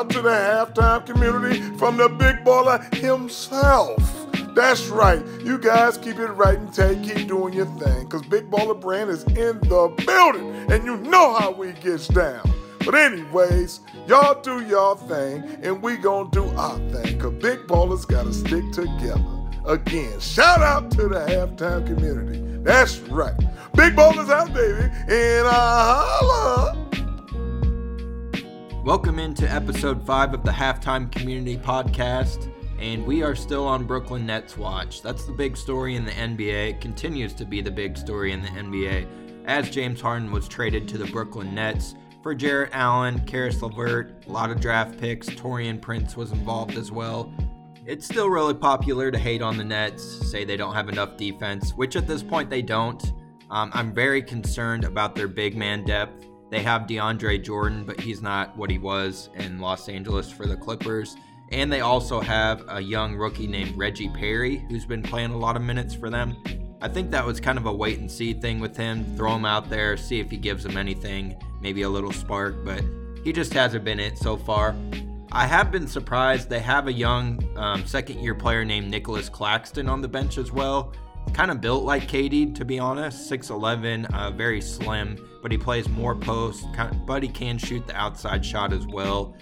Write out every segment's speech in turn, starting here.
out to the halftime community from the big baller himself. That's right. You guys keep it right and take keep doing your thing. Cause Big Baller Brand is in the building. And you know how we gets down. But anyways, y'all do y'all thing and we gonna do our thing. Cause Big Ballers gotta stick together. Again, shout out to the halftime community. That's right. Big Ballers out, baby. And I holla. Welcome into episode five of the Halftime Community Podcast, and we are still on Brooklyn Nets watch. That's the big story in the NBA. It continues to be the big story in the NBA as James Harden was traded to the Brooklyn Nets for Jarrett Allen, Caris LeVert, a lot of draft picks. Taurean Prince was involved as well. It's still really popular to hate on the Nets, say they don't have enough defense, which at this point they don't. Um, I'm very concerned about their big man depth. They have DeAndre Jordan, but he's not what he was in Los Angeles for the Clippers. And they also have a young rookie named Reggie Perry, who's been playing a lot of minutes for them. I think that was kind of a wait and see thing with him. Throw him out there, see if he gives them anything, maybe a little spark, but he just hasn't been it so far. I have been surprised they have a young um, second year player named Nicolas Claxton on the bench as well kind of built like KD, to be honest. 6'11, uh, very slim, but he plays more post, but he can shoot the outside shot as well.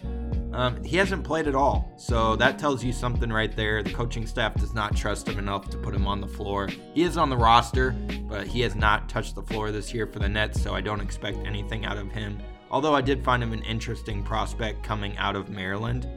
Um, he hasn't played at all, so that tells you something right there. The coaching staff does not trust him enough to put him on the floor. He is on the roster, but he has not touched the floor this year for the Nets, so I don't expect anything out of him. Although I did find him an interesting prospect coming out of Maryland.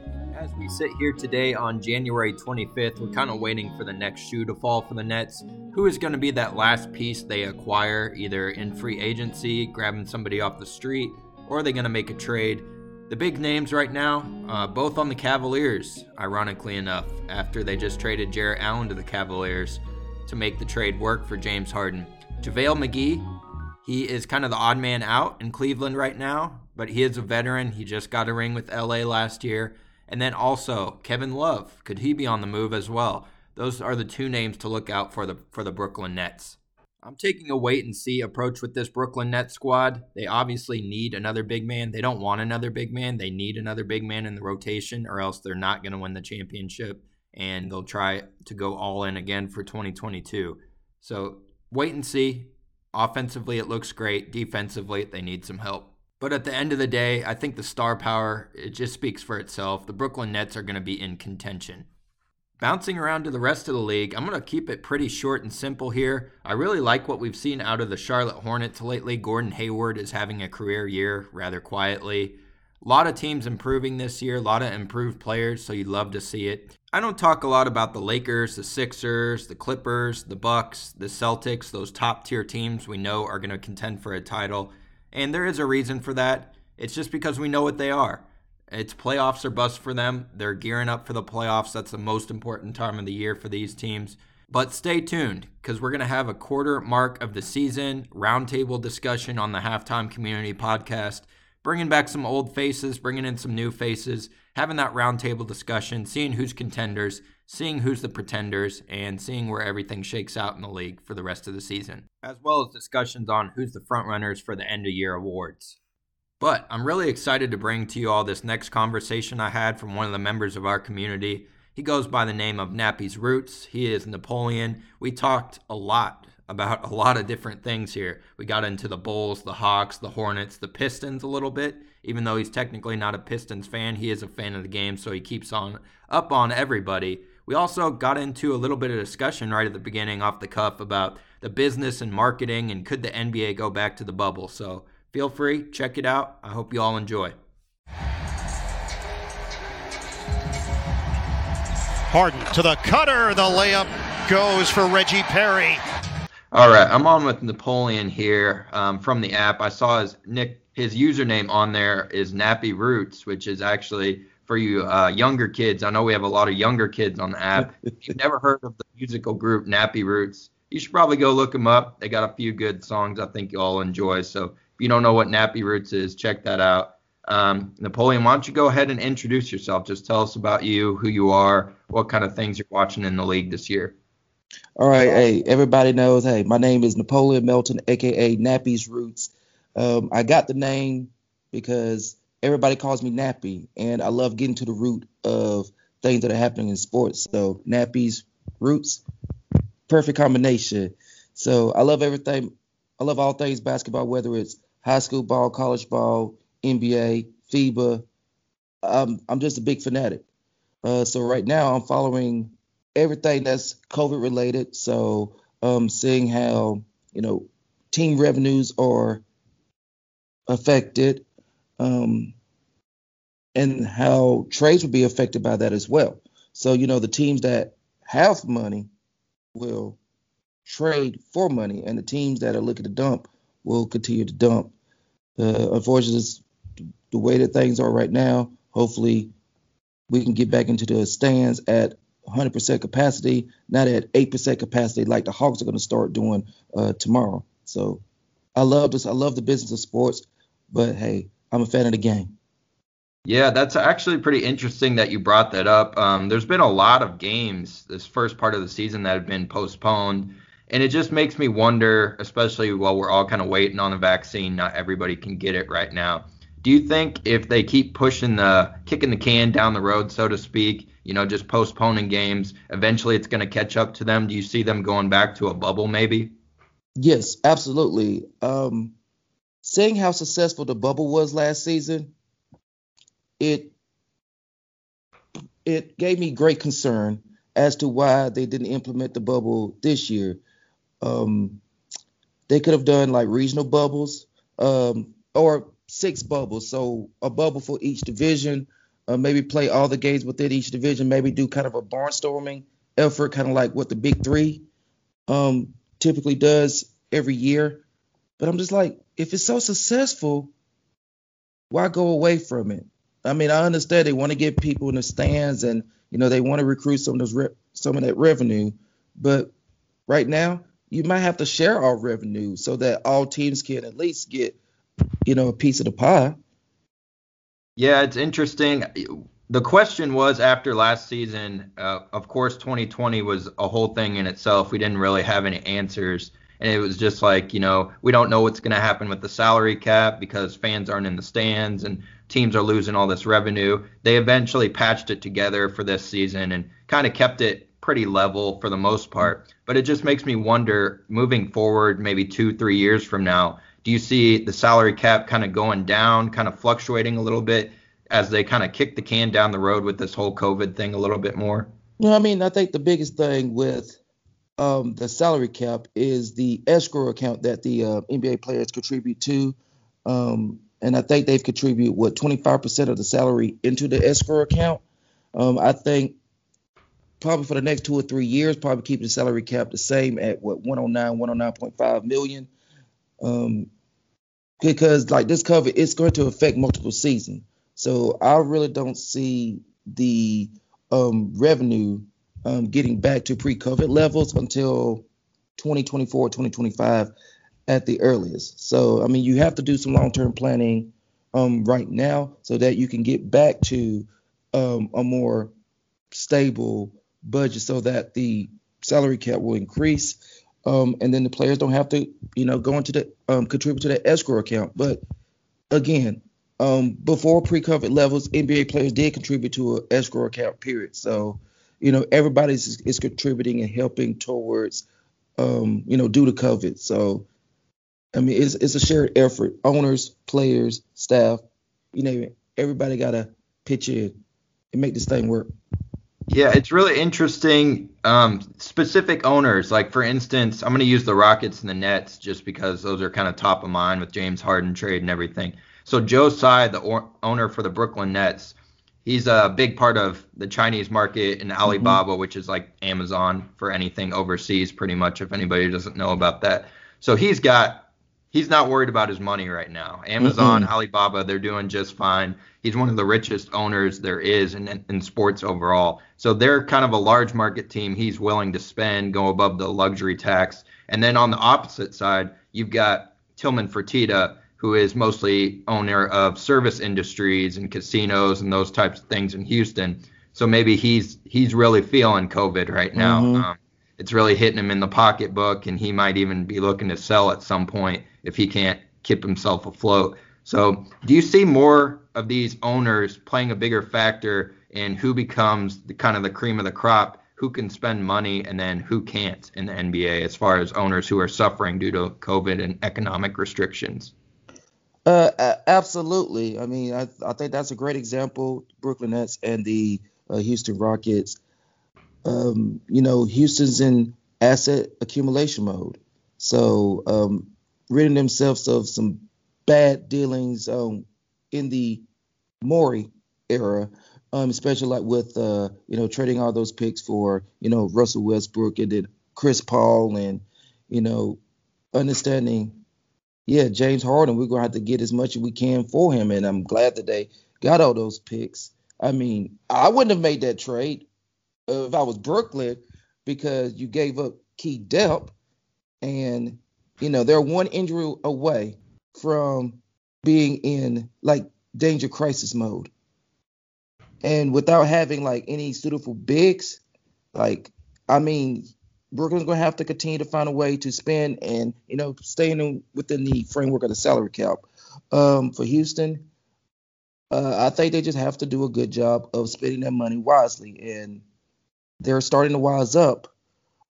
As we sit here today on January 25th, we're kind of waiting for the next shoe to fall for the Nets. Who is going to be that last piece they acquire, either in free agency, grabbing somebody off the street, or are they going to make a trade? The big names right now, uh, both on the Cavaliers, ironically enough, after they just traded Jarrett Allen to the Cavaliers to make the trade work for James Harden. JaVale McGee, he is kind of the odd man out in Cleveland right now, but he is a veteran. He just got a ring with LA last year. And then also Kevin Love, could he be on the move as well? Those are the two names to look out for the for the Brooklyn Nets. I'm taking a wait and see approach with this Brooklyn Nets squad. They obviously need another big man. They don't want another big man. They need another big man in the rotation, or else they're not going to win the championship and they'll try to go all in again for 2022. So wait and see. Offensively, it looks great. Defensively, they need some help. But at the end of the day, I think the star power, it just speaks for itself. The Brooklyn Nets are going to be in contention. Bouncing around to the rest of the league, I'm going to keep it pretty short and simple here. I really like what we've seen out of the Charlotte Hornets lately. Gordon Hayward is having a career year rather quietly. A lot of teams improving this year, a lot of improved players, so you'd love to see it. I don't talk a lot about the Lakers, the Sixers, the Clippers, the Bucks, the Celtics, those top tier teams we know are going to contend for a title. And there is a reason for that. It's just because we know what they are. It's playoffs or bust for them. They're gearing up for the playoffs. That's the most important time of the year for these teams. But stay tuned because we're going to have a quarter mark of the season roundtable discussion on the Halftime Community Podcast, bringing back some old faces, bringing in some new faces, having that roundtable discussion, seeing who's contenders, seeing who's the pretenders, and seeing where everything shakes out in the league for the rest of the season, as well as discussions on who's the frontrunners for the end of year awards. But I'm really excited to bring to you all this next conversation I had from one of the members of our community. He goes by the name of Nappy's Roots. He is Napoleon. We talked a lot about a lot of different things here. We got into the Bulls, the Hawks, the Hornets, the Pistons a little bit. Even though he's technically not a Pistons fan, he is a fan of the game, so he keeps on up on everybody. We also got into a little bit of discussion right at the beginning off the cuff about the business and marketing and could the NBA go back to the bubble. So feel free, check it out. I hope you all enjoy. Harden to the cutter. The layup goes for Reggie Perry. All right, I'm on with Napoleon here um, from the app. I saw his Nick his username on there is Nappy Roots, which is actually for you uh, younger kids. I know we have a lot of younger kids on the app. if you've never heard of the musical group Nappy Roots, you should probably go look them up. They got a few good songs I think you'll enjoy. So if you don't know what Nappy Roots is, check that out. Um, Napoleon, why don't you go ahead and introduce yourself? Just tell us about you, who you are, what kind of things you're watching in the league this year. All right, hey, everybody knows. Hey, my name is Napoleon Melton, aka Nappy's Roots. Um, I got the name because everybody calls me Nappy, and I love getting to the root of things that are happening in sports. So Nappy's Roots, perfect combination. So I love everything. I love all things basketball, whether it's high school ball, college ball, NBA, FIBA. Um, I'm just a big fanatic. Uh, so right now I'm following everything that's COVID related. So um, seeing how you know team revenues are affected, um, and how trades will be affected by that as well. So you know the teams that have money will trade for money, and the teams that are looking to dump will continue to dump. Uh, unfortunately, the way that things are right now, hopefully we can get back into the stands at 100% capacity, not at 8% capacity like the Hawks are going to start doing uh, tomorrow. So I love this. I love the business of sports, but hey, I'm a fan of the game. Yeah, that's actually pretty interesting that you brought that up. Um, there's been a lot of games this first part of the season that have been postponed. And it just makes me wonder, especially while we're all kind of waiting on the vaccine, not everybody can get it right now. Do you think if they keep pushing the kicking the can down the road, so to speak, you know, just postponing games, eventually it's going to catch up to them? Do you see them going back to a bubble maybe? Yes, absolutely. Um, seeing how successful the bubble was last season, it it gave me great concern as to why they didn't implement the bubble this year. Um, they could have done like regional bubbles, um, or six bubbles. So a bubble for each division. Uh, maybe play all the games within each division. Maybe do kind of a barnstorming effort, kind of like what the Big Three um, typically does every year. But I'm just like, if it's so successful, why go away from it? I mean, I understand they want to get people in the stands and you know they want to recruit some of those re- some of that revenue, but right now you might have to share our revenue so that all teams can at least get you know, a piece of the pie. Yeah, it's interesting. The question was after last season, uh, of course, 2020 was a whole thing in itself. We didn't really have any answers. And it was just like, you know, we don't know what's going to happen with the salary cap because fans aren't in the stands and teams are losing all this revenue. They eventually patched it together for this season and kind of kept it pretty level for the most part. But it just makes me wonder moving forward, maybe two, three years from now, do you see the salary cap kind of going down, kind of fluctuating a little bit as they kind of kick the can down the road with this whole COVID thing a little bit more? No, I mean, I think the biggest thing with um, the salary cap is the escrow account that the uh, NBA players contribute to. Um, and I think they've contributed, what, 25% of the salary into the escrow account. Um, I think probably for the next two or three years, probably keep the salary cap the same at what 109, 109.5 million um, because like this cover, it's going to affect multiple seasons. So I really don't see the um, revenue um, getting back to pre-COVID levels until 2024, 2025 at the earliest. So I mean, you have to do some long-term planning um, right now so that you can get back to um, a more stable budget, so that the salary cap will increase um, and then the players don't have to, you know, go into the um, contribute to that escrow account. But again, um, before pre-COVID levels, NBA players did contribute to an escrow account. Period. So, you know, everybody is, contributing and helping towards, um, you know, due to COVID. So, I mean, it's it's a shared effort. Owners, players, staff, you know, everybody got to pitch in and make this thing work. Yeah, it's really interesting. Um, specific owners, like for instance, I'm going to use the Rockets and the Nets just because those are kind of top of mind with James Harden trade and everything. So Joe Tsai, the or- owner for the Brooklyn Nets, he's a big part of the Chinese market and Alibaba, mm-hmm. which is like Amazon for anything overseas, pretty much. If anybody doesn't know about that, so he's got he's not worried about his money right now. Amazon, mm-hmm. Alibaba, they're doing just fine. He's one of the richest owners there is in, in sports overall. So they're kind of a large market team. He's willing to spend, go above the luxury tax. And then on the opposite side, you've got Tillman Fertitta, who is mostly owner of service industries and casinos and those types of things in Houston. So maybe he's he's really feeling COVID right now. Mm-hmm. Um, it's really hitting him in the pocketbook, and he might even be looking to sell at some point if he can't keep himself afloat. So, do you see more of these owners playing a bigger factor in who becomes the kind of the cream of the crop, who can spend money, and then who can't in the NBA as far as owners who are suffering due to COVID and economic restrictions? Uh, absolutely. I mean, I, I think that's a great example. Brooklyn Nets and the uh, Houston Rockets. Um, you know, Houston's in asset accumulation mode. So um, ridding themselves of some bad dealings um, in the Morey era, um, especially like with uh, you know trading all those picks for you know Russell Westbrook and then Chris Paul and you know understanding, yeah, James Harden, we're gonna have to get as much as we can for him, and I'm glad that they got all those picks. I mean, I wouldn't have made that trade if I was Brooklyn because you gave up key depth and you know, they're one injury away from being in like danger crisis mode. And without having like any suitable bigs, like I mean, Brooklyn's gonna have to continue to find a way to spend and you know staying in, within the framework of the salary cap. Um, for Houston, uh, I think they just have to do a good job of spending that money wisely, and they're starting to wise up.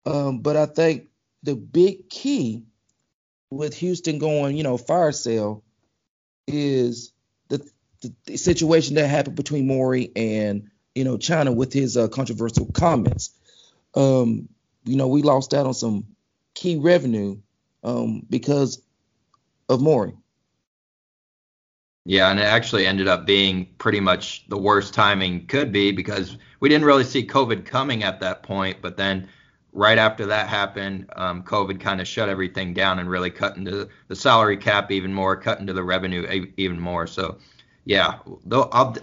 Um, but I think the big key with Houston going, you know, fire sale is the, the, the situation that happened between Morey and you know China with his uh, controversial comments. Um, you know, we lost out on some key revenue um, because of Morey. Yeah, and it actually ended up being pretty much the worst timing could be because we didn't really see COVID coming at that point, but then right after that happened, um, COVID kind of shut everything down and really cut into the salary cap even more, cut into the revenue even more. So, yeah,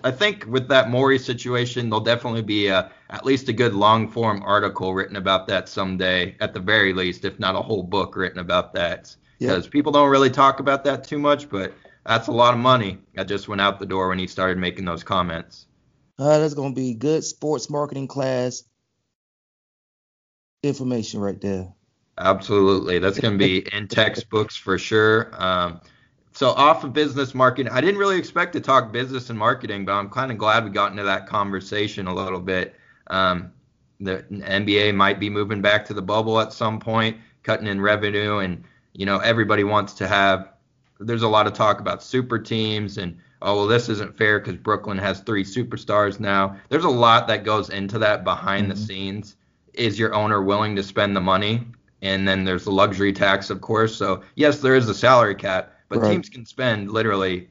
i think with that Morey situation, there'll definitely be a, at least a good long form article written about that someday, at the very least, if not a whole book written about that. Because yeah. people don't really talk about that too much, but that's a lot of money that just went out the door when he started making those comments. Uh, that's going to be good sports marketing class information right there. Absolutely. That's going to be in textbooks for sure. Um, so, off of business marketing, I didn't really expect to talk business and marketing, but I'm kind of glad we got into that conversation a little bit. Um, the NBA might be moving back to the bubble at some point, cutting in revenue, and you know everybody wants to have. There's a lot of talk about super teams and oh well this isn't fair because Brooklyn has three superstars now. There's a lot that goes into that behind mm-hmm. the scenes is your owner willing to spend the money? And then there's the luxury tax, of course. So yes, there is a salary cap, but right. teams can spend literally,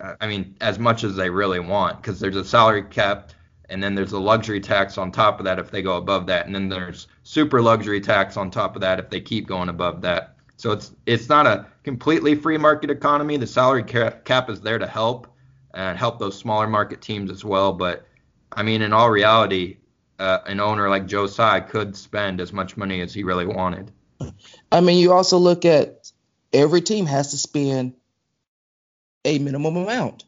uh, I mean, as much as they really want because there's a salary cap, and then there's a luxury tax on top of that if they go above that, and then there's super luxury tax on top of that if they keep going above that. So it's it's not a completely free market economy. The salary cap is there to help and help those smaller market teams as well. But I mean, in all reality, uh, an owner like Joe Tsai could spend as much money as he really wanted. I mean, you also look at every team has to spend a minimum amount.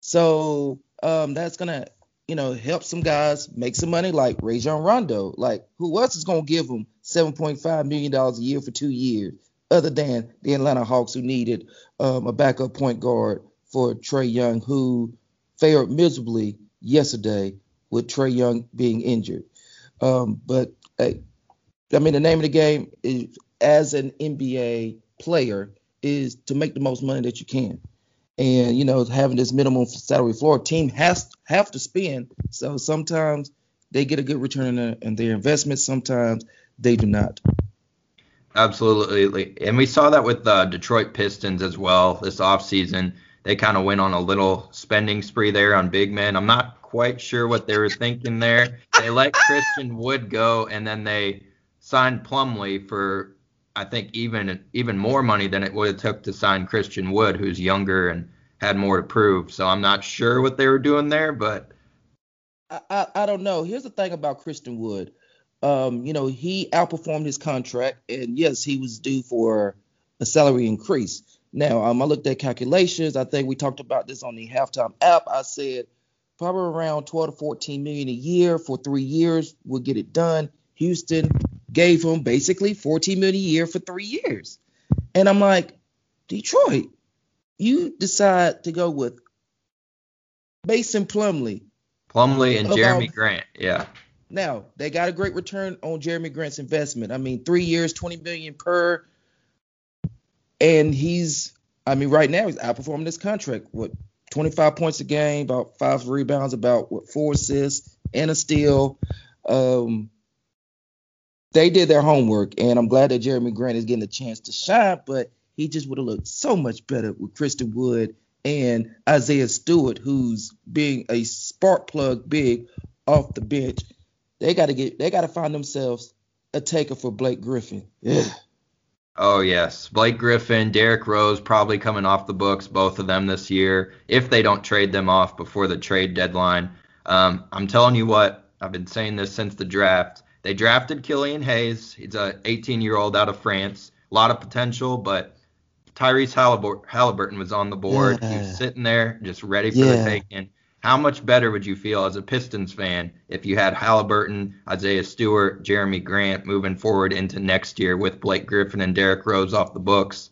So um, that's gonna, you know, help some guys make some money, like Rajon Rondo. Like, who else is gonna give him 7.5 million dollars a year for two years, other than the Atlanta Hawks, who needed um, a backup point guard for Trae Young, who failed miserably yesterday with Trae Young being injured. Um, but hey, I mean, the name of the game is as an NBA player is to make the most money that you can. And you know, having this minimum salary floor, team has have to spend. So sometimes they get a good return on their investment. Sometimes they do not. Absolutely, and we saw that with the Detroit Pistons as well this offseason they kind of went on a little spending spree there on big men. I'm not quite sure what they were thinking there. They let Christian Wood go, and then they signed Plumlee for I think even even more money than it would have took to sign Christian Wood, who's younger and had more to prove. So I'm not sure what they were doing there, but I, I, I don't know. Here's the thing about Christian Wood. Um, you know, he outperformed his contract, and yes, he was due for a salary increase. Now, um, I looked at calculations. I think we talked about this on the halftime app. I said probably around 12 to 14 million a year for three years We'll get it done. Houston gave him basically 14 million a year for three years. And I'm like, Detroit, you decide to go with Mason Plumlee. Plumlee and Jerami Grant, yeah. Now they got a great return on Jerami Grant's investment. I mean, three years, 20 million per, and he's, I mean, right now he's outperforming this contract. What, 25 points a game, about five rebounds, about what four assists and a steal. Um, they did their homework, and I'm glad that Jerami Grant is getting a chance to shine, but he just would have looked so much better with Christian Wood and Isaiah Stewart, who's being a spark plug big off the bench. They got to get, they got to find themselves a taker for Blake Griffin. Yeah. Oh yes, Blake Griffin, Derrick Rose probably coming off the books, both of them this year, if they don't trade them off before the trade deadline. Um, I'm telling you what, I've been saying this since the draft. They drafted Killian Hayes. He's a 18 year old out of France. A lot of potential, but Tyrese Haliburton was on the board. Yeah. He was sitting there just ready for yeah. the taking. How much better would you feel as a Pistons fan if you had Haliburton, Isaiah Stewart, Jerami Grant moving forward into next year with Blake Griffin and Derrick Rose off the books,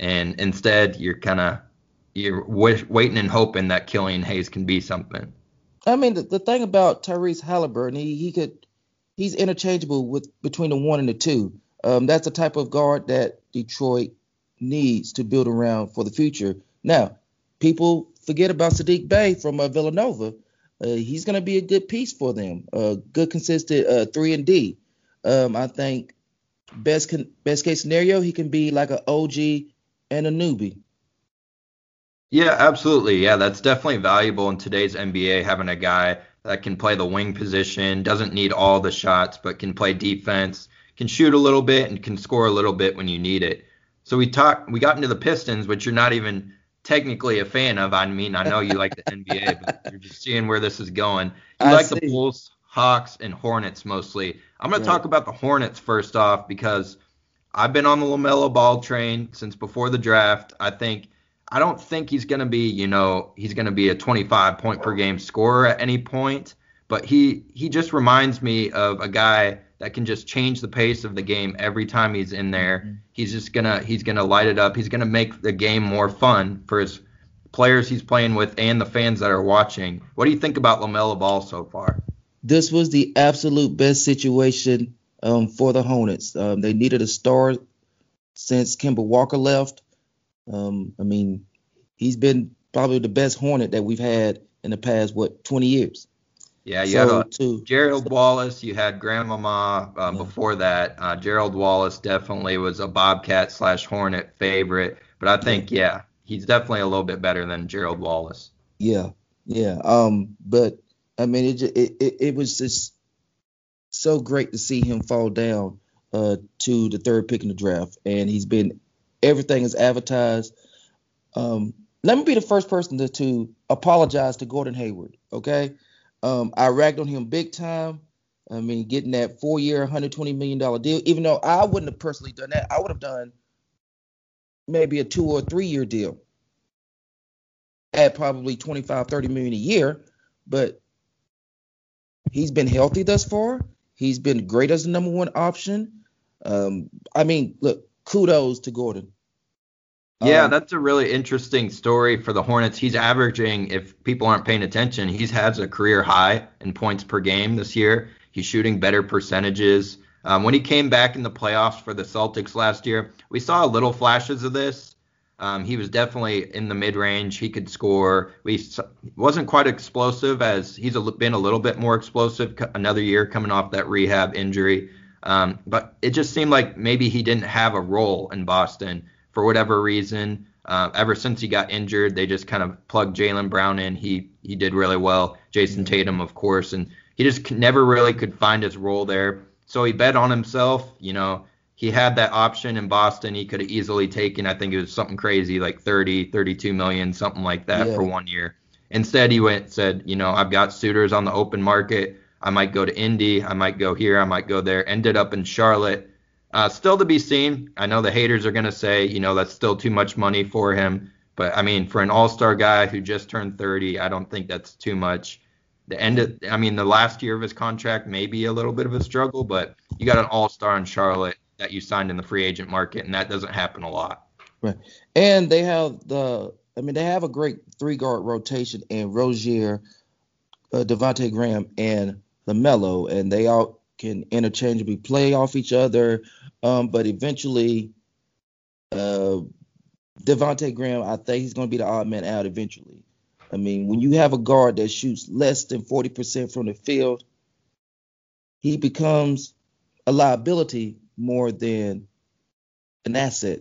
and instead you're kind of you're w- waiting and hoping that Killian Hayes can be something. I mean, the, the thing about Tyrese Haliburton, he, he could he's interchangeable with between the one and the two. Um, that's the type of guard that Detroit needs to build around for the future. Now, people forget about Saddiq Bey from uh, Villanova. Uh, he's going to be a good piece for them. Uh, good, consistent uh, three and D. Um, I think best con- best case scenario, he can be like an OG Anunoby. Yeah, absolutely. Yeah, that's definitely valuable in today's NBA having a guy that can play the wing position, doesn't need all the shots, but can play defense, can shoot a little bit, and can score a little bit when you need it. So we talked, we got into the Pistons, which you're not even technically a fan of. I mean, I know you like the NBA, but you're just seeing where this is going. You I like see. the Bulls, Hawks, and Hornets mostly. I'm going to talk about the Hornets first off because I've been on the LaMelo Ball train since before the draft. I think I don't think he's going to be, you know, he's going to be a 25 point per game scorer at any point, but he he just reminds me of a guy that can just change the pace of the game every time he's in there. Mm-hmm. He's just gonna he's gonna light it up. He's gonna make the game more fun for his players he's playing with and the fans that are watching. What do you think about LaMelo Ball so far? This was the absolute best situation um, for the Hornets. Um, they needed a star since Kemba Walker left. Um, I mean, he's been probably the best Hornet that we've had in the past what 20 years. Yeah, you so, had a, Gerald Wallace. You had Grandmama um, yeah. before that. Uh, Gerald Wallace definitely was a Bobcat slash Hornet favorite, but I think yeah. yeah, he's definitely a little bit better than Gerald Wallace. Yeah, yeah. Um, but I mean, it it it, it was just so great to see him fall down uh to the third pick in the draft, and he's been everything is advertised. Um, let me be the first person to, to apologize to Gordon Hayward. Okay, um, I ragged on him big time. I mean, getting that four-year, 120 million dollar deal. Even though I wouldn't have personally done that, I would have done maybe a two or three-year deal at probably 25, 30 million a year. But he's been healthy thus far. He's been great as the number one option. Um, I mean, look, kudos to Gordon. Yeah, um, that's a really interesting story for the Hornets. He's averaging, if people aren't paying attention, he's has a career high in points per game this year. He's shooting better percentages. Um, when he came back in the playoffs for the Celtics last year, we saw little flashes of this. Um, he was definitely in the mid range. He could score. We wasn't quite explosive as he's a, been a little bit more explosive another year coming off that rehab injury. Um, but it just seemed like maybe he didn't have a role in Boston for whatever reason. Uh, ever since he got injured, they just kind of plugged Jaylen Brown in. He he did really well. Jayson Tatum, of course, and he just never really could find his role there. So he bet on himself. You know, he had that option in Boston. He could have easily taken, I think it was something crazy like 30, 32 million, something like that yeah. for one year. Instead, he went said, you know, I've got suitors on the open market. I might go to Indy. I might go here. I might go there. Ended up in Charlotte. Uh, still to be seen. I know the haters are going to say, you know, that's still too much money for him. But I mean, for an all star guy who just turned 30, I don't think that's too much. The end of, I mean, the last year of his contract may be a little bit of a struggle, but you got an all star in Charlotte that you signed in the free agent market, and that doesn't happen a lot. Right. And they have the, I mean, they have a great three guard rotation in Rozier, uh, Devonte Graham, and LaMelo, and they all can interchangeably play off each other. Um, but eventually, uh, Devonte Graham, I think he's going to be the odd man out eventually. I mean, when you have a guard that shoots less than 40% from the field, he becomes a liability more than an asset.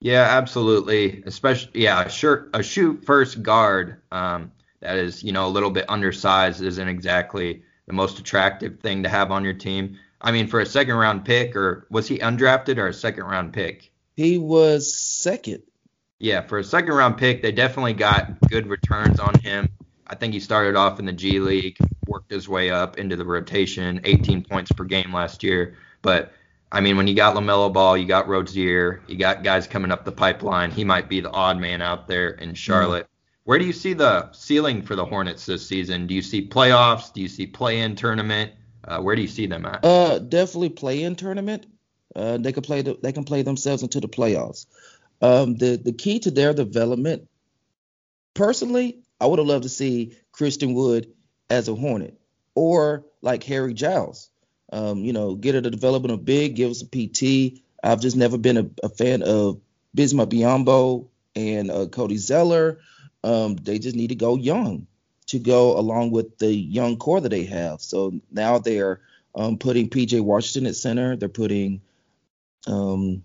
Yeah, absolutely. Especially, yeah, a shirt, a shoot first guard um, that is, you know, a little bit undersized isn't exactly the most attractive thing to have on your team. I mean, for a second round pick, or was he undrafted or a second round pick? He was second. Yeah, for a second round pick, they definitely got good returns on him. I think he started off in the G League, worked his way up into the rotation, 18 points per game last year. But I mean, when you got LaMelo Ball, you got Rozier, you got guys coming up the pipeline. He might be the odd man out there in mm-hmm. Charlotte. Where do you see the ceiling for the Hornets this season? Do you see playoffs? Do you see play-in tournament? Uh, where do you see them at? Uh, definitely play-in tournament. Uh, they can play the, they can play themselves into the playoffs. Um, the the key to their development, personally, I would have loved to see Christian Wood as a Hornet or like Harry Giles. Um, you know, get at the development of big, give us a PT. I've just never been a, a fan of Bismack Biyombo and uh, Cody Zeller. Um, they just need to go young to go along with the young core that they have. So now they're um, putting PJ Washington at center. They're putting um,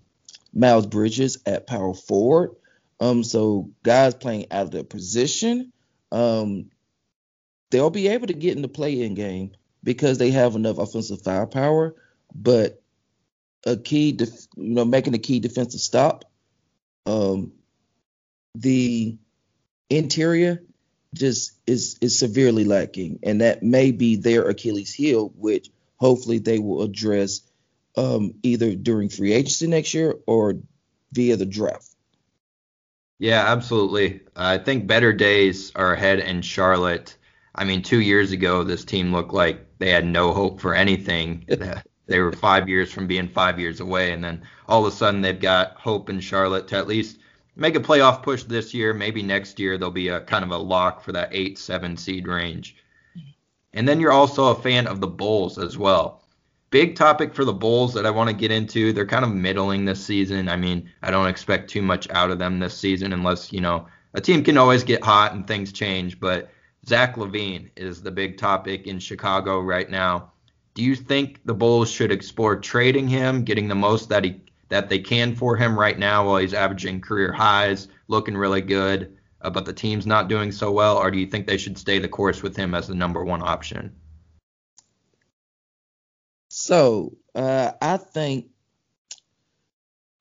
Miles Bridges at power forward. Um, so guys playing out of their position um, they'll be able to get in the play-in game because they have enough offensive firepower. But a key, def- you know, making a key defensive stop, um, the interior just is is severely lacking, and that may be their Achilles heel, which hopefully they will address um, either during free agency next year or via the draft. Yeah, absolutely. I think better days are ahead in Charlotte. I mean, two years ago, this team looked like they had no hope for anything. they were five years from being five years away, and then all of a sudden they've got hope in Charlotte to at least make a playoff push this year. Maybe next year they'll be a kind of a lock for that eight, seven seed range. And then you're also a fan of the Bulls as well big topic for the Bulls that I want to get into. They're kind of middling this season. I mean, I don't expect too much out of them this season unless, you know, a team can always get hot and things change. But Zach LaVine is the big topic in Chicago right now. Do you think the Bulls should explore trading him, getting the most that he that they can for him right now while he's averaging career highs, looking really good, uh, but the team's not doing so well? Or do you think they should stay the course with him as the number one option? So uh, I think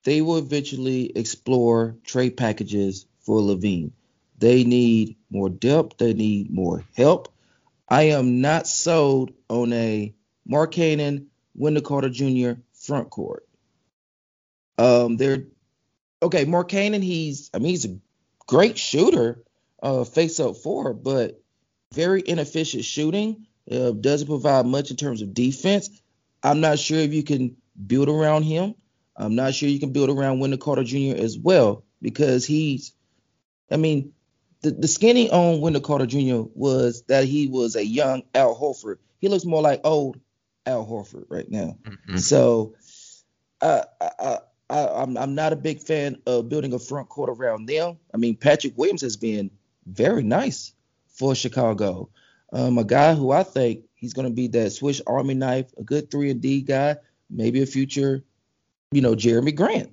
they will eventually explore trade packages for LaVine. They need more depth. They need more help. I am not sold on a Mark Markkanen, Wendell Carter Jr. front court. Um, they're okay. Markkanen, he's I mean he's a great shooter, uh, face up four, but very inefficient shooting. Uh, doesn't provide much in terms of defense. I'm not sure if you can build around him. I'm not sure you can build around Wendell Carter Jr. as well because he's, I mean, the, the skinny on Wendell Carter Jr. was that he was a young Al Horford. He looks more like old Al Horford right now. Mm-hmm. So I, I, I, I'm, I'm not a big fan of building a front court around them. I mean, Patrick Williams has been very nice for Chicago. Um, a guy who I think He's going to be that Swiss Army knife, a good three and D guy, maybe a future, you know, Jerami Grant.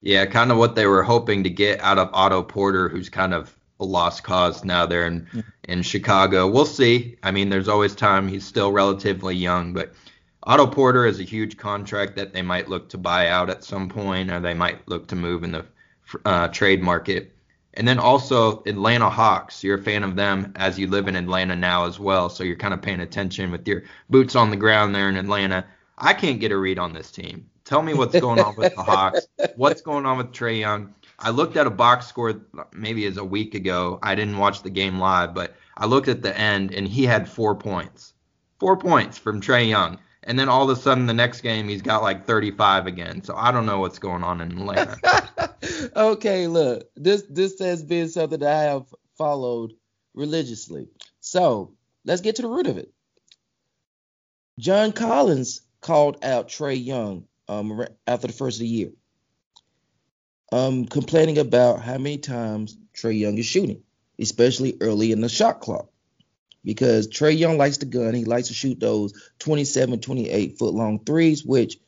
Yeah, kind of what they were hoping to get out of Otto Porter, who's kind of a lost cause now there in, in Chicago. We'll see. I mean, there's always time. He's still relatively young, but Otto Porter is a huge contract that they might look to buy out at some point, or they might look to move in the uh, trade market. And then also Atlanta Hawks. You're a fan of them as you live in Atlanta now as well, so you're kind of paying attention with your boots on the ground there in Atlanta. I can't get a read on this team. Tell me what's going on with the Hawks. What's going on with Trae Young? I looked at a box score maybe as a week ago. I didn't watch the game live, but I looked at the end and he had four points. Four points from Trae Young. And then all of a sudden the next game he's got like 35 again. So I don't know what's going on in Atlanta. okay, look. This this has been something that I have followed religiously. So let's get to the root of it. John Collins called out Trae Young um, after the first of the year, um, complaining about how many times Trae Young is shooting, especially early in the shot clock. Because Trae Young likes the gun, he likes to shoot those 27, 28 foot long threes, which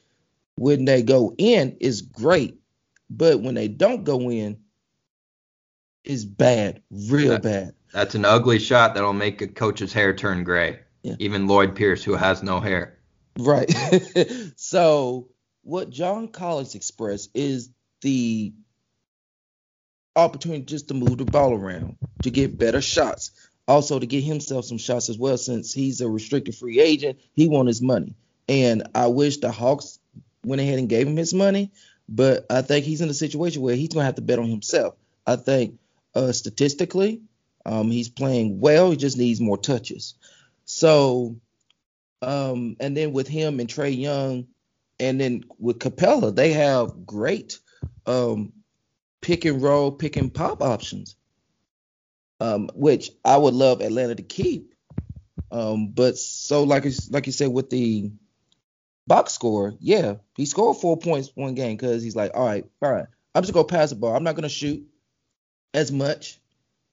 when they go in is great, but when they don't go in, is bad, real that, bad. That's an ugly shot that'll make a coach's hair turn gray. Yeah. Even Lloyd Pierce, who has no hair. Right. so what John Collins expressed is the opportunity just to move the ball around, to get better shots, also to get himself some shots as well. Since he's a restricted free agent, he wants his money, and I wish the Hawks went ahead and gave him his money. But I think he's in a situation where he's gonna have to bet on himself. I think uh, statistically, um, he's playing well. He just needs more touches. So, um, and then with him and Trae Young, and then with Capela, they have great um, pick and roll, pick and pop options, um, which I would love Atlanta to keep. Um, but so like like you said with the box score, yeah, he scored four points one game because he's like, all right, all right, I'm just gonna pass the ball. I'm not gonna shoot as much.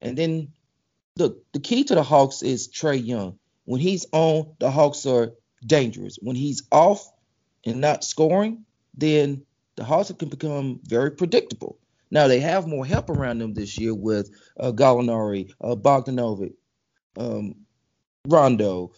And then look, the key to the Hawks is Trae Young. When he's on, the Hawks are dangerous. When he's off, and not scoring, then the Hawks can become very predictable. Now they have more help around them this year with uh, Gallinari, uh, Bogdanovic, um, Rondo,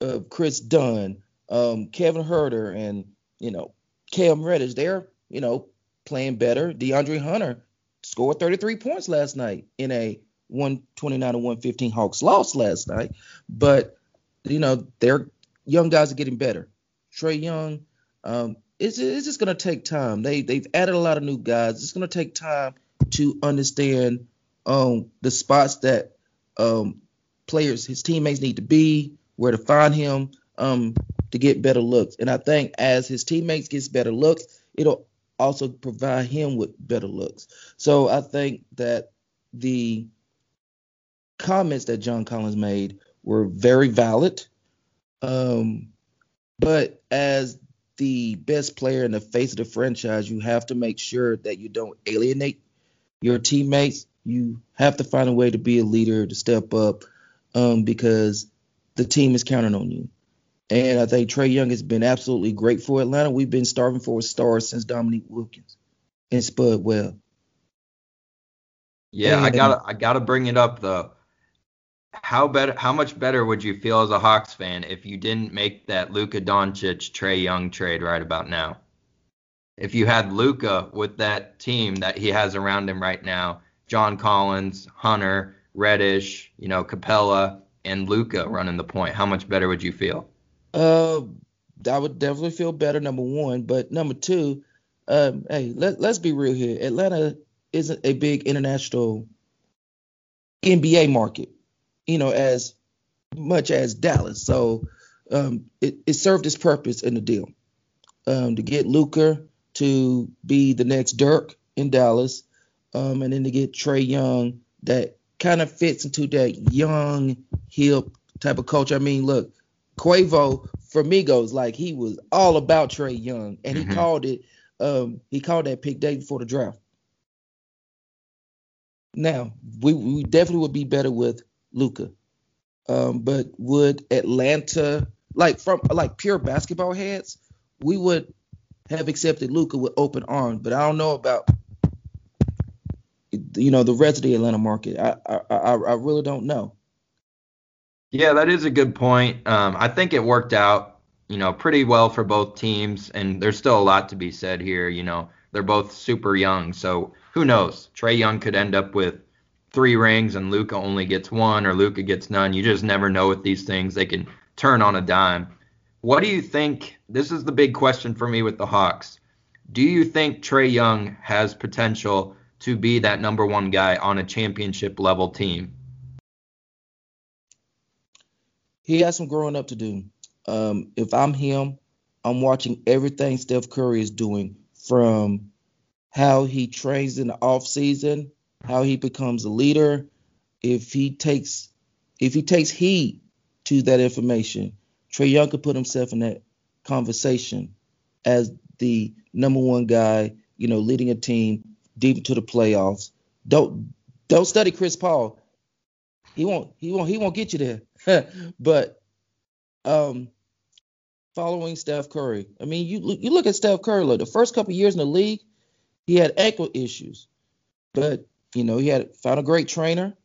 uh, Kris Dunn, um, Kevin Huerter, and you know Cam Reddish. They're you know playing better. DeAndre Hunter scored 33 points last night in a 129 to 115 Hawks loss last night. But you know their young guys are getting better. Trae Young, um, it's, it's just to take time. They they've added a lot of new guys. It's to take time to understand um, the spots that um, players, his teammates need to be, where to find him um, to get better looks. And I think as his teammates gets better looks, it'll also provide him with better looks. So I think that the comments that John Collins made were very valid. Um, but as the best player in the face of the franchise, you have to make sure that you don't alienate your teammates. You have to find a way to be a leader, to step up, um, because the team is counting on you. And I think Trae Young has been absolutely great for Atlanta. We've been starving for a star since Dominique Wilkins and Spud Webb. Yeah, and, I gotta I gotta bring it up though how better how much better would you feel as a Hawks fan if you didn't make that Luka Doncic Trae Young trade right about now? If you had Luka with that team that he has around him right now, John Collins, Hunter, Reddish, you know, Capela, and Luka running the point, how much better would you feel? Uh, I would definitely feel better. Number one, but number two, um, hey, let, let's be real here. Atlanta isn't a big international NBA market you know, as much as Dallas. So um, it, it, served its purpose in the deal um, to get Luka to be the next Dirk in Dallas, um, and then to get Trae Young that kind of fits into that young, hip type of culture. I mean, look, Quavo for Migos, like he was all about Trae Young, and he mm-hmm. called it. Um, he called that pick day before the draft. Now, we, we definitely would be better with Luka. Um, but would Atlanta like from like pure basketball heads, we would have accepted Luka with open arms, but I don't know about you know the rest of the Atlanta market. I I, I really don't know. Yeah, that is a good point. Um, I think it worked out, you know, pretty well for both teams, and there's still a lot to be said here. You know, they're both super young, so who knows? Trae Young could end up with three rings and Luka only gets one, or Luka gets none. You just never know with these things; they can turn on a dime. What do you think? This is the big question for me with the Hawks. Do you think Trae Young has potential to be that number one guy on a championship level team? he has some growing up to do. Um, if I'm him, I'm watching everything Steph Curry is doing from how he trains in the off season, how he becomes a leader. If he takes if he takes heed to that information, Trae Young could put himself in that conversation as the number one guy, you know, leading a team deep into the playoffs. Don't don't study Chris Paul. He won't he won't he won't get you there. but um, following Steph Curry, I mean, you you look at Steph Curry. Look, the first couple years in the league, he had ankle issues, but you know he had found a great trainer.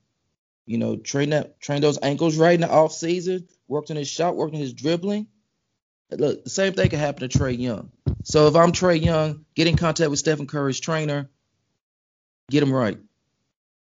You know, train that train those ankles right in the off season. Worked on his shot, worked on his dribbling. Look, the same thing could happen to Trae Young. So if I'm Trae Young, get in contact with Stephen Curry's trainer, get him right.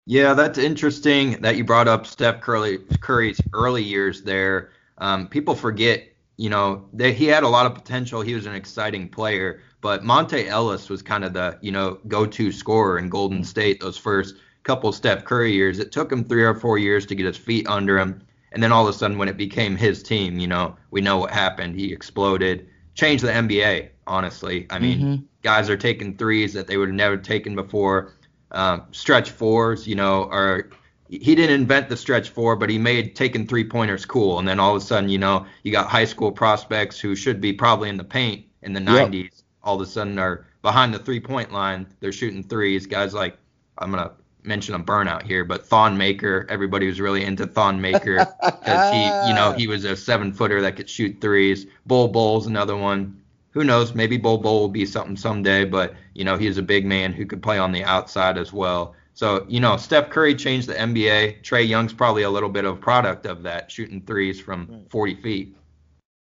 Yeah, that's interesting that you brought up Steph Curry, Curry's early years there. Um, people forget, you know, that he had a lot of potential. He was an exciting player, but Monta Ellis was kind of the, you know, go-to scorer in Golden State those first couple Steph Curry years. It took him three or four years to get his feet under him, and then all of a sudden, when it became his team, you know, we know what happened. He exploded, changed the NBA. Honestly, I mean, mm-hmm. guys are taking threes that they would have never taken before um, stretch fours, you know, or he didn't invent the stretch four, but he made taking three pointers cool. And then all of a sudden, you know, you got high school prospects who should be probably in the paint in the yep. 90s. All of a sudden, are behind the three point line. They're shooting threes. Guys like I'm gonna mention a burnout here, but Thon Maker. Everybody was really into Thon Maker because he, you know, he was a seven footer that could shoot threes. Bol Bol's another one who knows? Maybe Bol Bol will be something someday, but you know he's a big man who could play on the outside as well. So you know Steph Curry changed the NBA. Trae Young's probably a little bit of product of that, shooting threes from right. 40 feet.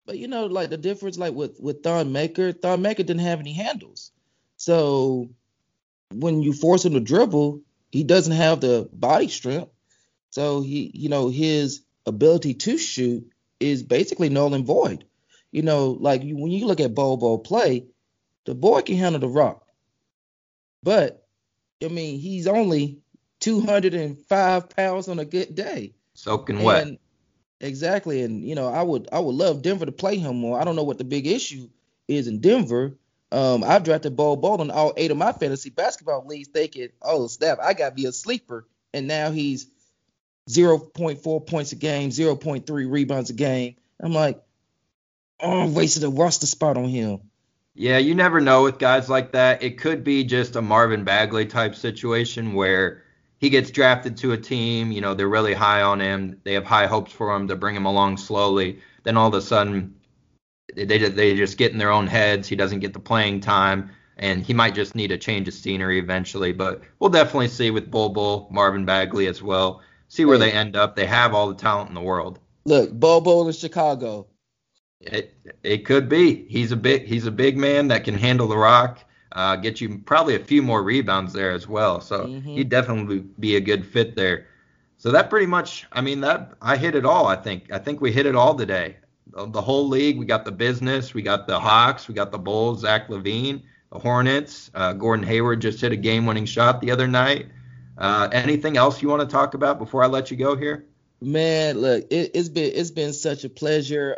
But you know, like the difference, like with with Thon Maker, Thon Maker didn't have any handles. So when you force him to dribble, he doesn't have the body strength. So he, you know, his ability to shoot is basically null and void. You know, like you, when you look at Bol Bol play, the boy can handle the rock. But I mean, he's only 205 pounds on a good day. Soaking wet. Exactly, and you know, I would I would love Denver to play him more. I don't know what the big issue is in Denver. Um, I've drafted Bol Bol in all eight of my fantasy basketball leagues, thinking, oh snap, I got to be a sleeper, and now he's 0.4 points a game, 0.3 rebounds a game. I'm like, oh, wasted a roster spot on him. Yeah, you never know with guys like that. It could be just a Marvin Bagley type situation where he gets drafted to a team, you know, they're really high on him. They have high hopes for him to bring him along slowly. Then all of a sudden, they, they just get in their own heads. He doesn't get the playing time, and he might just need a change of scenery eventually. But we'll definitely see with Bol Bol, Marvin Bagley as well. See where hey. they end up. They have all the talent in the world. Look, Bol in Chicago. It it could be. He's a big he's a big man that can handle the rock. Uh, get you probably a few more rebounds there as well. So mm-hmm. he'd definitely be a good fit there. So that pretty much, I mean, that I hit it all. I think. I think we hit it all today. The, the whole league. We got the business. We got the Hawks. We got the Bulls. Zach LaVine, The Hornets. Uh, Gordon Hayward just hit a game-winning shot the other night. Uh, anything else you want to talk about before I let you go here? Man, look, it, has been it's been such a pleasure.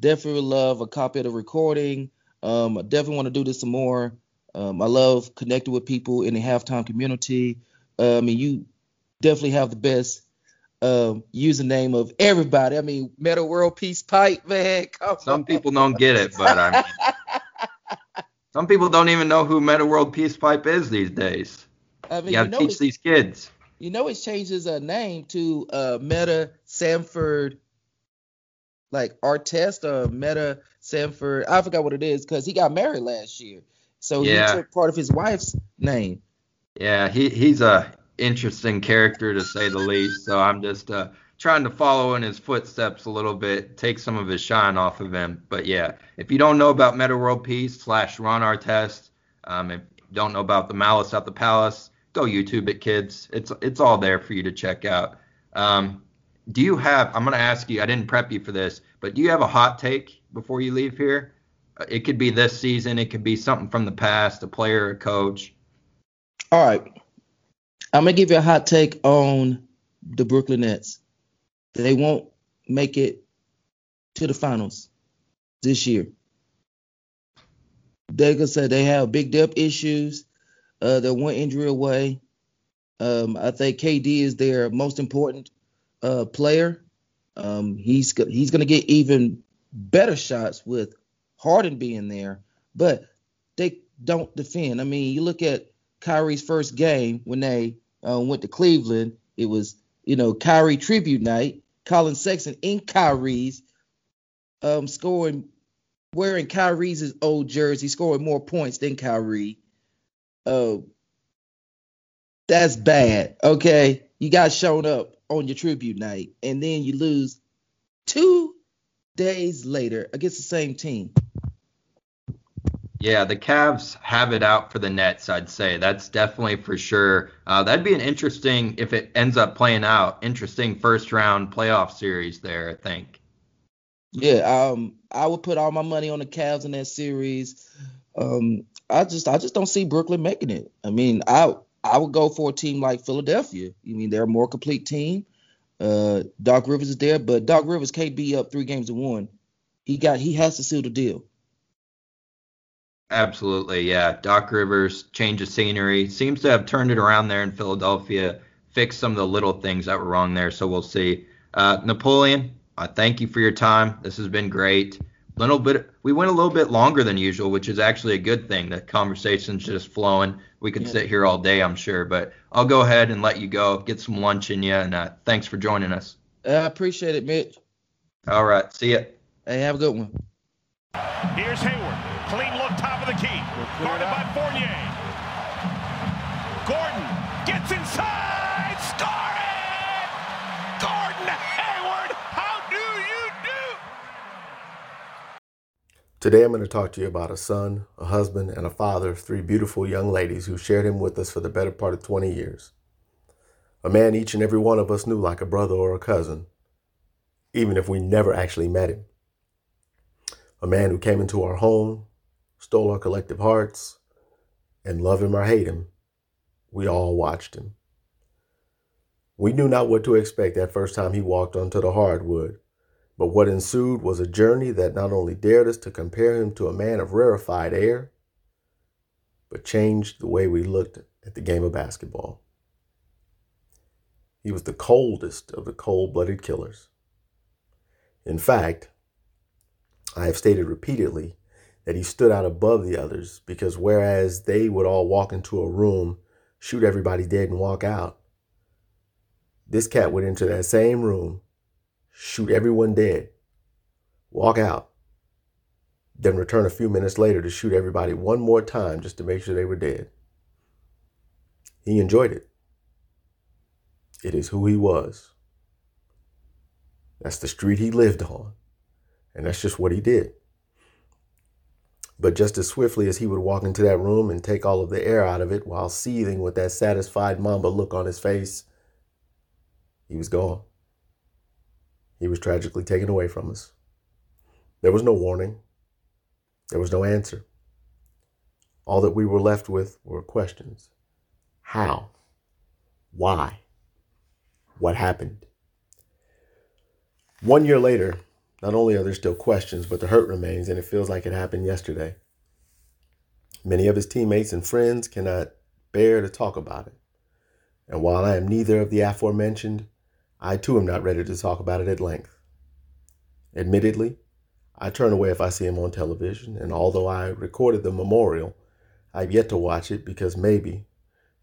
Definitely love a copy of the recording. Um, I definitely want to do this some more. Um, I love connecting with people in the halftime community. Uh, I mean, you definitely have the best um, username of everybody. I mean, Metta World Peace Pipe, man. Come some people don't get it, but I mean, some people don't even know who Metta World Peace Pipe is these days. I mean, you got to you know teach these kids. You know, it changes a name to uh, Metta Sanford like Artest or Metta Sanford. I forgot what it is because he got married last year, so Yeah. he took part of his wife's name. Yeah, he he's a interesting character to say the least. So I'm just uh, trying to follow in his footsteps a little bit, take some of his shine off of him. But yeah, if you don't know about Metta World Peace slash Ron Artest, um, if you don't know about the Malice at the Palace, go YouTube it, kids. It's it's all there for you to check out. Um, do you have? I'm gonna ask you. I didn't prep you for this, but do you have a hot take before you leave here? Uh, It could be this season. It could be something from the past, a player, a coach. All right, I'm gonna give you a hot take on the Brooklyn Nets. They won't make it to the finals this year. Like I said, they have big depth issues. Uh, they're one injury away. Um, I think KD is their most important uh, player. Um, he's go- he's going to get even better shots with Harden being there, but they don't defend. I mean, you look at Kyrie's first game when they uh, went to Cleveland. It was you know Kyrie tribute night. Collin Sexton in Kyrie's um, scoring, wearing Kyrie's old jersey, scoring more points than Kyrie. Uh, that's bad. Okay, you got shown up on your tribute night, and then you lose two days later against the same team. Yeah, the Cavs have it out for the Nets, I'd say. That's definitely for sure. Uh, that'd be an interesting, if it ends up playing out, interesting first round playoff series there, I think. Yeah, um, I would put all my money on the Cavs in that series. Um, I just, I just don't see Brooklyn making it. I mean, I, I would go for a team like Philadelphia. I mean, they're a more complete team. Uh, Doc Rivers is there, but Doc Rivers can't be up three games to one. He got, he has to seal the deal. Absolutely, yeah. Doc Rivers, change of scenery, seems to have turned it around there in Philadelphia, fixed some of the little things that were wrong there, so we'll see. Uh, Napoleon, I thank you for your time. This has been great. Little bit, we went a little bit longer than usual, which is actually a good thing. The conversation's just flowing. We could Yeah. sit here all day, I'm sure, but I'll go ahead and let you go, get some lunch in you, and uh, thanks for joining us. I appreciate it, Mitch. All right, see ya. Hey, have a good one. Here's Hayward. Clean look, top of the key. Guarded by Fournier. Gordon gets inside. Today, I'm going to talk to you about a son, a husband, and a father of three beautiful young ladies who shared him with us for the better part of 20 years. A man each and every one of us knew like a brother or a cousin, even if we never actually met him. A man who came into our home, stole our collective hearts, and love him or hate him, we all watched him. We knew not what to expect that first time he walked onto the hardwood. But what ensued was a journey that not only dared us to compare him to a man of rarefied air, but changed the way we looked at the game of basketball. He was the coldest of the cold blooded killers. In fact, I have stated repeatedly that he stood out above the others because whereas they would all walk into a room, shoot everybody dead, and walk out, this cat would enter that same room, shoot everyone dead, walk out, then return a few minutes later to shoot everybody one more time just to make sure they were dead. He enjoyed it. It is who he was. That's the street he lived on. And that's just what he did. But just as swiftly as he would walk into that room and take all of the air out of it while seething with that satisfied Mamba look on his face, he was gone. He was tragically taken away from us. There was no warning. There was no answer. All that we were left with were questions. How? Why? What happened? One year later, not only are there still questions, but the hurt remains, and it feels like it happened yesterday. Many of his teammates and friends cannot bear to talk about it. And while I am neither of the aforementioned, I too am not ready to talk about it at length. Admittedly, I turn away if I see him on television, and although I recorded the memorial, I've yet to watch it because maybe,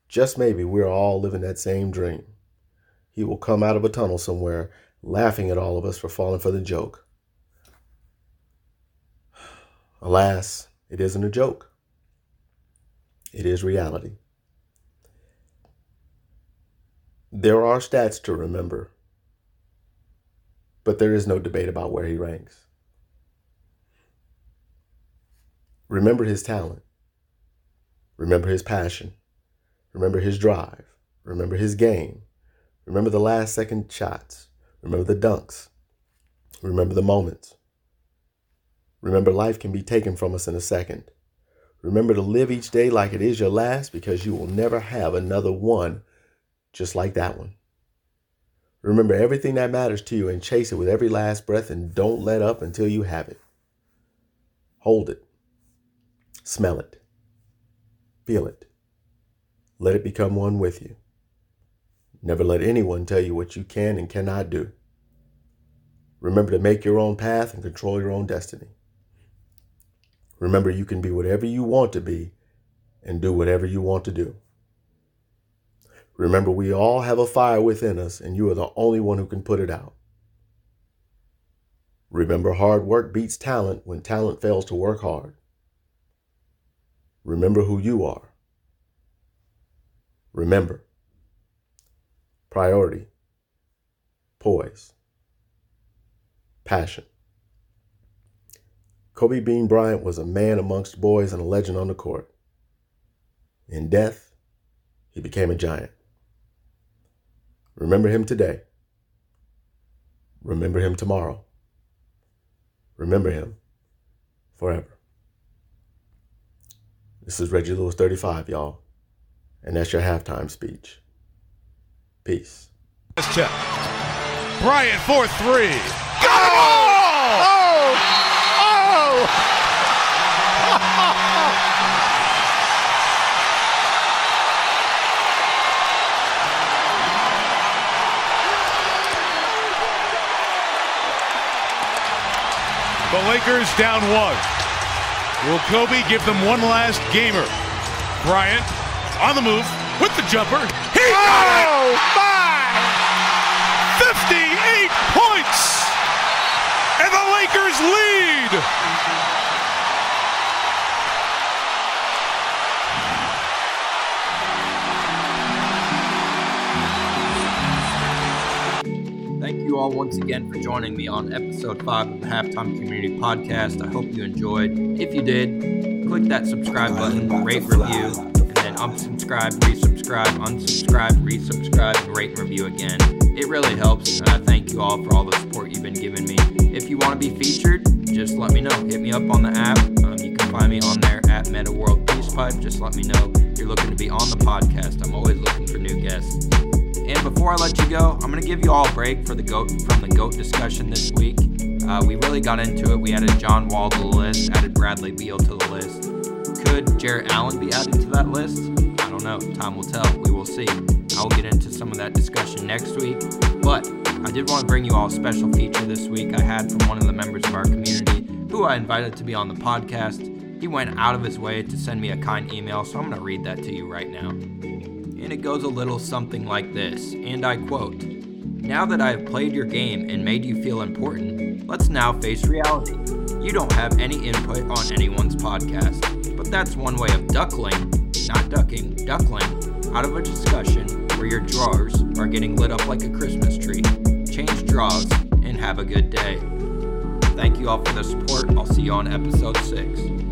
just maybe, we're all living that same dream. He will come out of a tunnel somewhere laughing at all of us for falling for the joke. Alas, it isn't a joke. It is reality. There are stats to remember, but there is no debate about where he ranks. Remember his talent. Remember his passion. Remember his drive. Remember his game. Remember the last second shots. Remember the dunks. Remember the moments. Remember life can be taken from us in a second. Remember to live each day like it is your last because you will never have another one just like that one. Remember everything that matters to you and chase it with every last breath and don't let up until you have it. Hold it. Smell it. Feel it. Let it become one with you. Never let anyone tell you what you can and cannot do. Remember to make your own path and control your own destiny. Remember, you can be whatever you want to be and do whatever you want to do. Remember, we all have a fire within us, and you are the only one who can put it out. Remember, hard work beats talent when talent fails to work hard. Remember who you are. Remember priority, poise, passion. Kobe Bean Bryant was a man amongst boys and a legend on the court. In death, he became a giant. Remember him today. Remember him tomorrow. Remember him forever. This is Reggie Lewis 35, y'all. And that's your halftime speech. Peace. Check. Bryant for three. Go! The Lakers down one. Will Kobe give them one last gamer? Bryant on the move with the jumper. He got Oh, it! my! 58 points! And the Lakers lead! All once again for joining me on episode 5 of the Halftime Community Podcast. I hope you enjoyed. If you did, click that subscribe button, rate, review, and then unsubscribe, resubscribe, unsubscribe, resubscribe, rate review again. It really helps, and I thank you all for all the support you've been giving me. If you want to be featured, just let me know. Hit me up on the app. Um, you can find me on there at Metta World Peace Pipe. Just let me know you're looking to be on the podcast. I'm always looking for new guests. And before I let you go, I'm gonna give you all a break for the goat from the goat discussion this week. Uh, we really got into it. We added John Wall to the list, added Bradley Beal to the list. Could Jarrett Allen be added to that list? I don't know. Time will tell. We will see. I will get into some of that discussion next week. But I did want to bring you all a special feature this week I had from one of the members of our community who I invited to be on the podcast. He went out of his way to send me a kind email, so I'm going to read that to you right now. And it goes a little something like this, and I quote Now that I have played your game and made you feel important, let's now face reality. You don't have any input on anyone's podcast, but that's one way of duckling, not ducking, duckling, out of a discussion where your drawers are getting lit up like a Christmas tree. Change draws and have a good day. Thank you all for the support. I'll see you on episode 6.